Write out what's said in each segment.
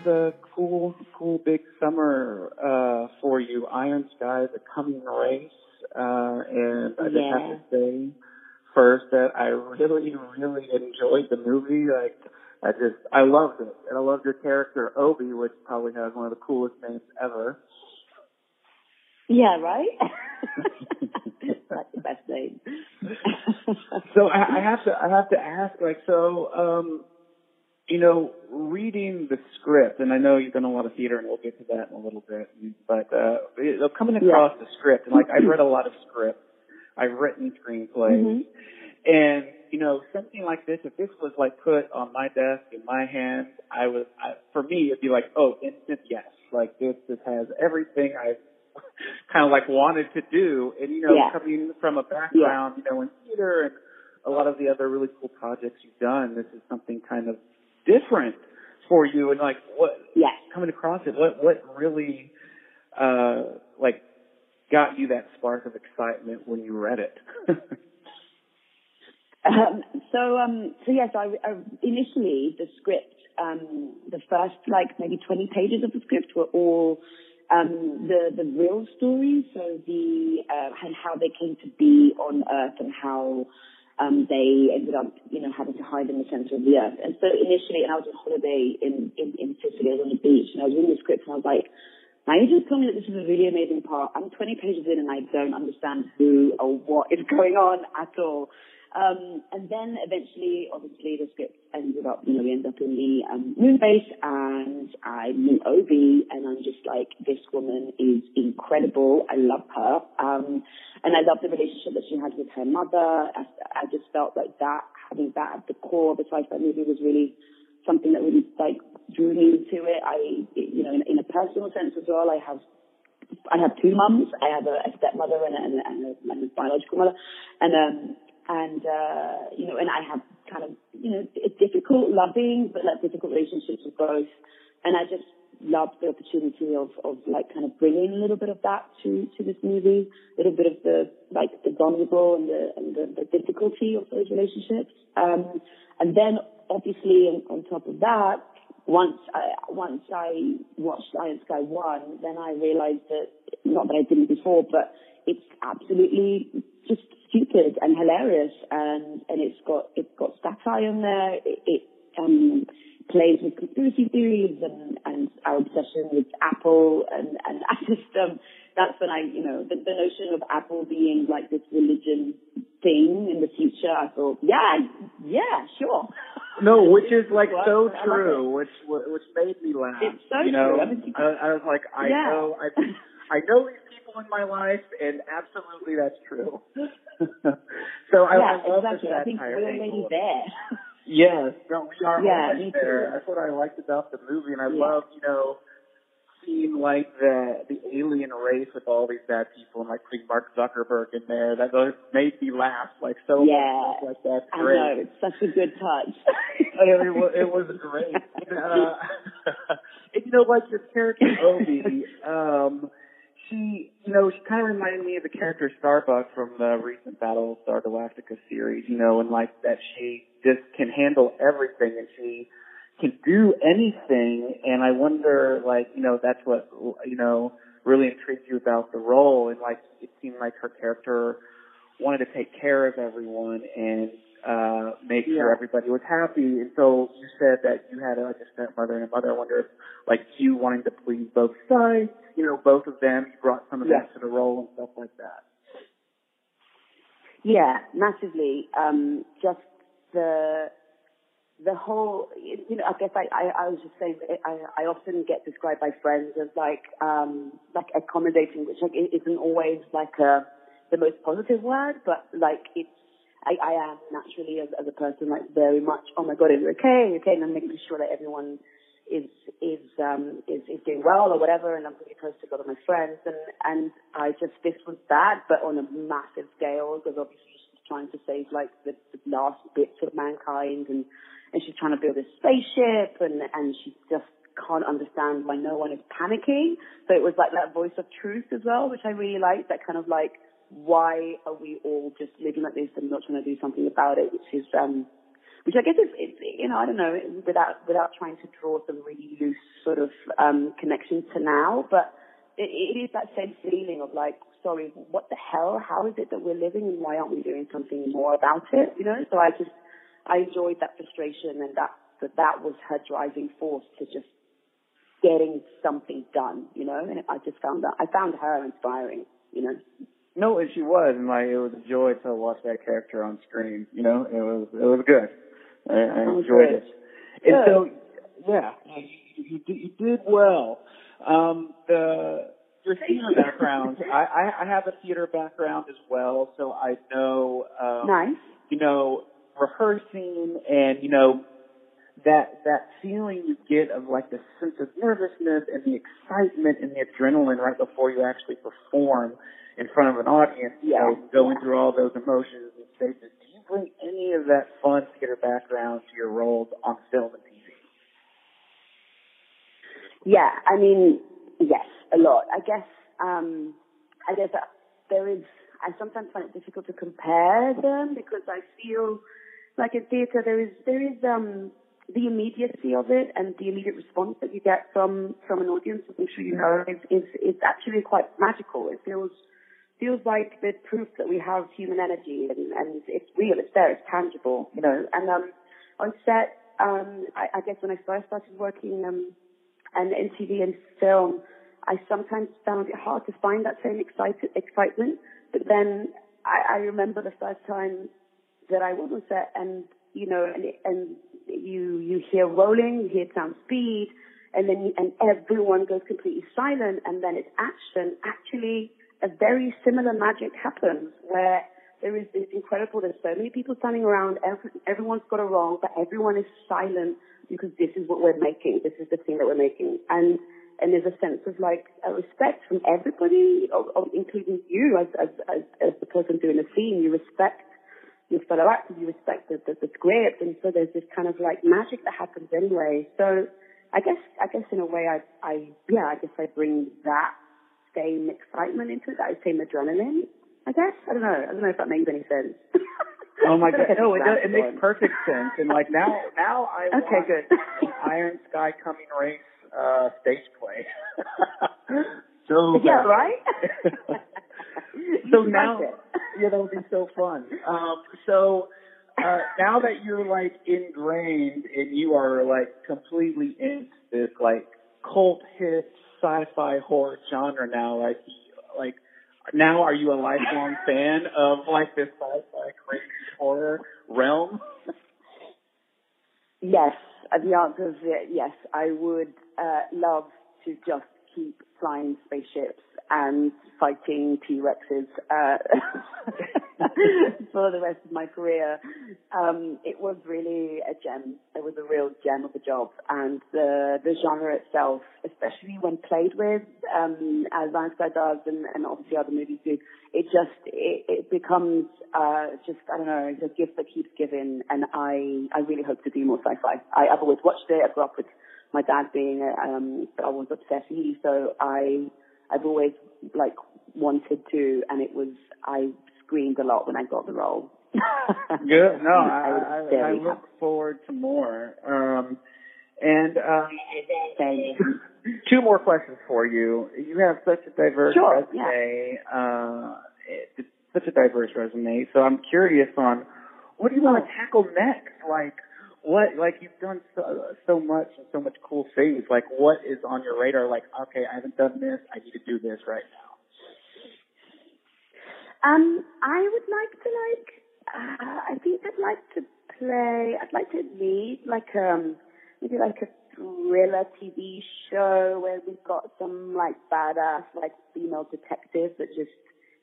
is a cool, cool big summer uh, for you. Iron Sky is a coming race, uh, and I just Yeah. have to say first that I really, really enjoyed the movie. Like, I just, I loved it, and I loved your character Obi, which probably has one of the coolest names ever. Yeah, right? That's the best name. so I, I have to I have to ask like so um you know reading the script and I know you've done a lot of theater and we'll get to that in a little bit but uh know, coming across the script and like I've read a lot of scripts. I've written screenplays. Mhm. and you know something like this if this was like put on my desk in my hands I was I, for me it'd be like oh instant yes. Like this this has everything I've kind of like wanted to do. And you know Yeah. coming from a background you know in theater and a lot of the other really cool projects you've done this is something kind of different for you and like what yes. coming across it what what really uh like got you that spark of excitement when you read it Um, so, um, so yes, I, I initially the script, um, the first like maybe 20 pages of the script were all um, the the real story, so the uh, and how they came to be on Earth and how um, they ended up, you know, having to hide in the center of the Earth. And so initially, and I was on holiday in in, in Sicily, I was on the beach, and I was reading the script, and I was like. my just told me that this is a really amazing part. I'm 20 pages in and I don't understand who or what is going on at all. Um, and then eventually, obviously, the script ended up, you know, we end up in the um, moon base, and I meet Obi, and I'm just like, this woman is incredible. I love her, um, and I love the relationship that she had with her mother. I, I just felt like that, having that at the core of the sci-fi movie was really something that really like drew me into it. I, you know, in, in a personal sense as well, I have I have two mums. I have a, a stepmother and, a, and, a, and a biological mother, and um, and uh, you know, and I have kind of you know difficult, loving, but like difficult relationships with both, and I just loved the opportunity of of like kind of bringing a little bit of that to to this movie, a little bit of the like the vulnerable and the and the, the difficulty of those relationships, um, and then obviously on, on top of that, once I once I watched Iron Sky one, then I realized that not that I didn't before, but it's absolutely just stupid and hilarious, and and it's got it's got satire in there. It, it um, plays with conspiracy theories and and our obsession with Apple, and and just um, that's when I you know the, the notion of Apple being like this religion thing in the future. I thought, yeah, yeah, sure. no which is like so true which which made me laugh It's so you know true. I mean, I, I was like I Yeah. know I I know these people in my life, and absolutely that's true. so I, yeah, I love exactly. I think we're already there. Yes, no, we are Yeah, already there. That's what I liked about the movie, and I Yeah. love, you know, seeing like the the alien race with all these bad people, and like putting Mark Zuckerberg in there. That those made me laugh like so Yeah. much. Like that's I know it's such a good touch. I it, it, was, it was great. And, uh, and you know, like your character Obi, um, she, you know, she kind of reminded me of the character Starbuck from the recent Battlestar Galactica series. You know, and like that she just can handle everything, and she can do anything. And I wonder, like, you know, that's what you know really intrigued you about the role, and like it seemed like her character wanted to take care of everyone and uh make sure everybody was happy. And so you said that you had like a stepmother and a mother. I wonder if like you wanting to please both sides, you know, both of them, you brought some of Yeah. that to the role and stuff like that. yeah, massively. Um, just the the whole, you know, I guess I, I, I was just saying, that I, I often get described by friends as like, um, like accommodating, which like isn't always like a, the most positive word, but like it's, I, I am naturally as, as a person like very much, oh my god, are you okay? Are you okay? And I'm making sure that everyone is, is, um, is, is doing well or whatever, and I'm really close to a lot of my friends, and, and I just, this was that, but on a massive scale, because obviously she's trying to save like the, the last bits of mankind, and, and she's trying to build a spaceship and and she just can't understand why no one is panicking. So it was like that voice of truth as well, which I really liked. That kind of like, why are we all just living like this and not trying to do something about it? Which is um, which I guess is, is you know I don't know without without trying to draw some really loose sort of um, connections to now, but it, it is that same feeling of like, sorry, what the hell? How is it that we're living, and why aren't we doing something more about it? You know, so I just I enjoyed that frustration, and that that that was her driving force to just getting something done. You know, and I just found that I found her inspiring. You know. No, and she was, and like it was a joy to watch that character on screen. You know, it was it was good. I, I enjoyed it. And Good. so, yeah, you, you, did- well. Um, the your theater background, I, I I have a theater background as well, so I know, um, Nice. you know, rehearsing and you know that that feeling you get of like the sense of nervousness and the excitement and the adrenaline right before you actually perform in front of an audience, you know, going through all those emotions and stages. Do you bring any of that fun theater background to your roles on film and TV? Yeah, I mean, yes, a lot. I guess, um, I guess that there is, I sometimes find it difficult to compare them because I feel like in theatre there is, there is, um, the immediacy of it and the immediate response that you get from, from an audience, as I'm sure you know, is, is, is actually quite magical. It feels, feels like the proof that we have human energy and, and it's real, it's there, it's tangible, you know. And um, on set, um, I, I guess when I first started working um, and in TV and film, I sometimes found it hard to find that same excited, excitement. But then I, I remember the first time that I was on set and, you know, and, and you, you hear rolling, you hear sound speed, and then you, and everyone goes completely silent and then it's action. Actually, a very similar magic happens where there is this incredible, there's so many people standing around, every, everyone's got a role, but everyone is silent because this is what we're making, this is the thing that we're making. And, and there's a sense of like a respect from everybody, of, of, including you as, as, as, as the person doing the scene. You respect your fellow actors, you respect the, the, the script, and so there's this kind of like magic that happens anyway. So I guess, I guess in a way I, I, yeah, I guess I bring that same excitement into it, that same adrenaline. I guess I don't know. I don't know if that makes any sense. Oh my god, no, it, does, it makes perfect sense. And like now, now I Okay, good. Iron Sky Coming Race uh, stage play. so yeah, right. so now, yeah, that would be so fun. Um, so uh, now that you're like ingrained and you are like completely in this like cult hit sci-fi horror genre now, like like now are you a lifelong fan of like this sci-fi crazy horror realm? Yes, uh, the answer is yes. I would uh, love to just keep flying spaceships and fighting T-Rexes uh, for the rest of my career. Um, it was really a gem. It was a real gem of a job, and the the genre itself, especially when played with, um, as Iron Sky does, and, and obviously other movies do, it just it, it becomes uh, just I don't know, it's a gift that keeps giving, and I I really hope to do more sci-fi. I, I've always watched it. I grew up with my dad being a um, Star Wars so I I've always like wanted to, and it was I screamed a lot when I got the role. Good. No, I, was I, I look forward to more. Um, and um, two more questions for you. You have such a diverse Sure, resume. Uh, it's such a diverse resume. So I'm curious on what do you want to tackle next? Like what? Like you've done so, so much and so much cool things. Like what is on your radar? Like okay, I haven't done this. I need to do this right now. Um, I would like to like, uh, I think I'd like to play, I'd like to lead like, um, maybe like a thriller TV show where we've got some like badass like female detective that just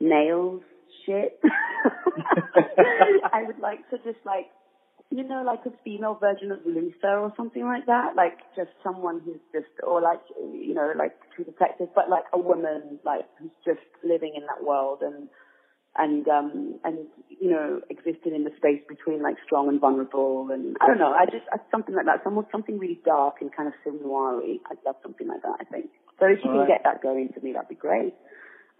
nails shit. I would like to just like, you know, like a female version of Luther or something like that. Like just someone who's just, or like, you know, like true detective, but like a woman, like who's just living in that world and, and um and you know existed in the space between like strong and vulnerable and I don't know I just I, something like that something something really dark and kind of film noir I'd love something like that I think so if you All can right. get that going for me that'd be great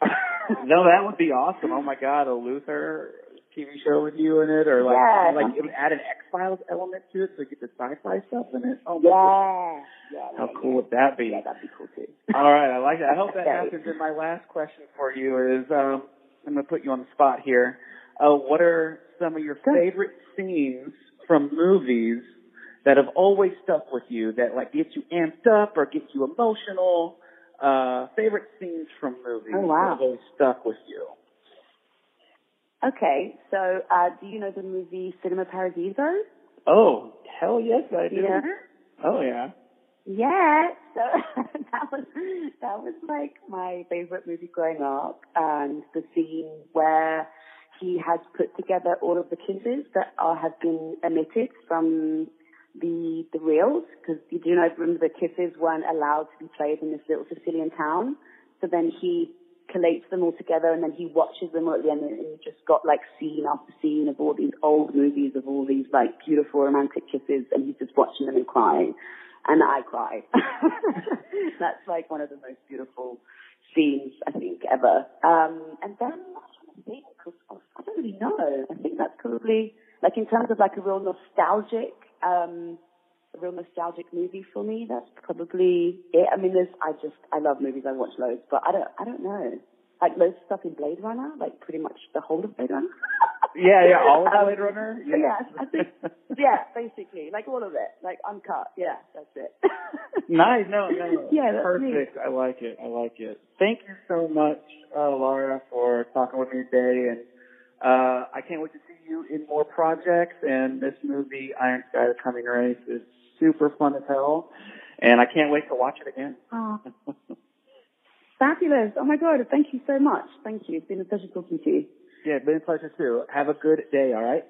no, that would be awesome. Oh my God, a Luther TV show with you in it, or like Yeah. like it would add an X Files element to it, so you get the sci-fi stuff in it. Oh, Yeah. Yeah. how yeah, cool would that be? Yeah, that'd be cool too. All right, I like that. I hope that happens. And my last question for you is, um, I'm going to put you on the spot here. Uh, what are some of your favorite scenes from movies that have always stuck with you, that like get you amped up or get you emotional? Uh, favorite scenes from movies Oh, wow. that have always stuck with you. Okay, so uh, do you know the movie Cinema Paradiso? Oh, hell yes, I do. Yeah. Oh yeah. Yeah, so that was that was like my favorite movie growing up, and the scene where he has put together all of the kisses that are have been omitted from the the reels because you do know remember the kisses weren't allowed to be played in this little Sicilian town, so then he collates them all together and then he watches them all at the end and you just got like scene after scene of all these old movies of all these like beautiful romantic kisses and he's just watching them and crying and I cried. That's like one of the most beautiful scenes I think ever. Um, and then to think, I don't really know. I think that's probably like in terms of like a real nostalgic, um, a real nostalgic movie for me. That's probably it. I mean, there's I just I love movies. I watch loads, but I don't I don't know. Like of stuff in Blade Runner, like pretty much the whole of Blade Runner. Yeah, yeah, all of Um, Blade Runner. Yeah, I think yeah, basically, like all of it, like uncut. Yeah, that's it. Nice. No, no. Yeah, that's Perfect. I like it. I like it. Thank you so much, uh, Laura, for talking with me today. And uh, I can't wait to see you in more projects. And this movie, Iron Sky: The Coming Race, is super fun as hell. And I can't wait to watch it again. Oh, fabulous! Oh my god, thank you so much. Thank you. It's been a pleasure talking to you. Yeah, been a pleasure too. Have a good day. All right.